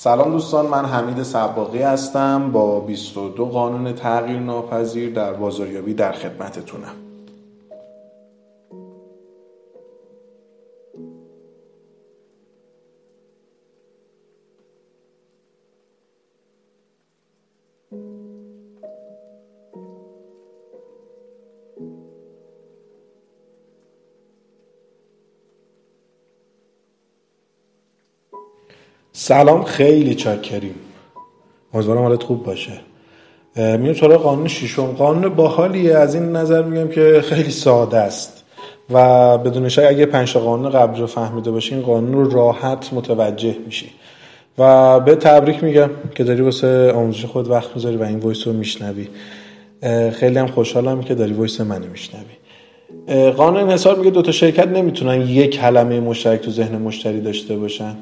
سلام دوستان من حمید سباقی هستم. با 22 قانون تغییر ناپذیر در بازاریابی در خدمتتونم. سلام خیلی چاکریم. امیدوارم حالت خوب باشه. میریم سراغ قانون ششم. قانون باحالیه. از این نظر میگم که خیلی ساده است. و بدون شک اگه پنج قانون قبل رو فهمیده باشی این قانون رو راحت متوجه میشی و بهت تبریک میگم که داری واسه آموزش خودت وقت می‌ذاری و این voice رو میشنوی. خیلی هم خوشحالم که داری voice منو میشنوی. قانون انحصار میگه دو تا شرکت نمی‌تونن یک کلمه مشترک تو ذهن مشتری داشته باشن.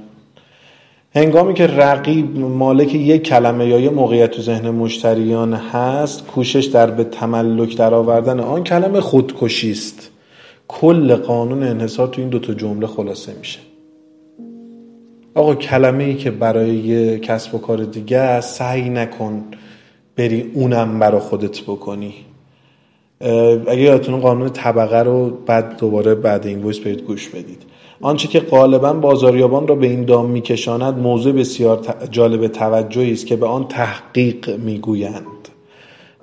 هنگامی که رقیب مالک یک کلمه یا یک موقعیت تو ذهن مشتریان هست کوشش در به تملک در آوردن آن کلمه خودکشی است. کل قانون انحصار تو این دوتا جمله خلاصه میشه. آقا کلمه ای که برای یه کسب و کار دیگه سعی نکن بری اونم برا خودت بکنی. اگه یادتون قانون طبقه رو بعد دوباره بعد این ویس برید گوش بدید. آنچه که غالبا بازاریابان را به این دام میکشاند موضوع بسیار جالب توجهی است که به آن تحقیق می‌گویند.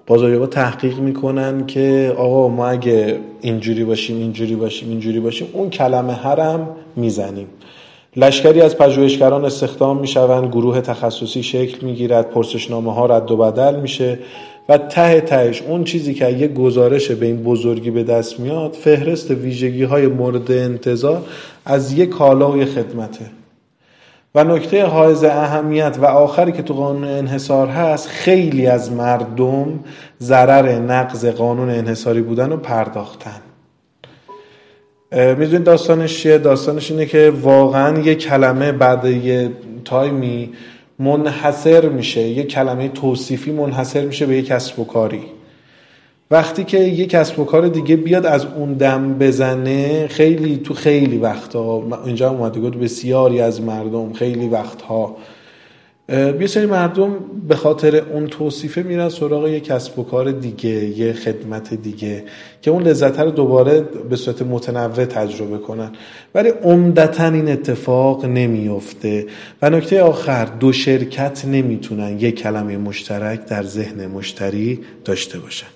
بازاریابا تحقیق می‌کنن که آقا ما اگه اینجوری باشیم اینجوری باشیم اینجوری باشیم اون کلمه هرم می‌زنیم. لشکری از پژوهشگران استخدام می‌شوند گروه تخصصی شکل می‌گیرد پرسشنامه ها رد و بدل میشه. و ته تهش اون چیزی که یه گزارش به این بزرگی به دست میاد فهرست ویژگی های مورد انتظار از یک کالا و خدمته و نکته حائز اهمیت و آخری که تو قانون انحصار هست خیلی از مردم ضرر نقض قانون انحصاری بودن رو پرداختن می‌دونید داستانش چیه؟ داستانش اینه که واقعا یه کلمه بعد یه تایمی منحصر میشه یه کلمه توصیفی منحصر میشه به یک کسب و کاری. وقتی که یک کسب و کار دیگه بیاد از اون دم بزنه خیلی تو خیلی وقتها اینجا اومده گفت بسیاری از مردم خیلی وقتها یه مردم به خاطر اون توصیفه میرن سراغ یه کسب و کار دیگه یه خدمت دیگه که اون لذت رو دوباره به صورت متنوع تجربه کنن. ولی عمدتا این اتفاق نمیفته و نکته آخر دو شرکت نمی‌تونن یه کلمه مشترک در ذهن مشتری داشته باشن.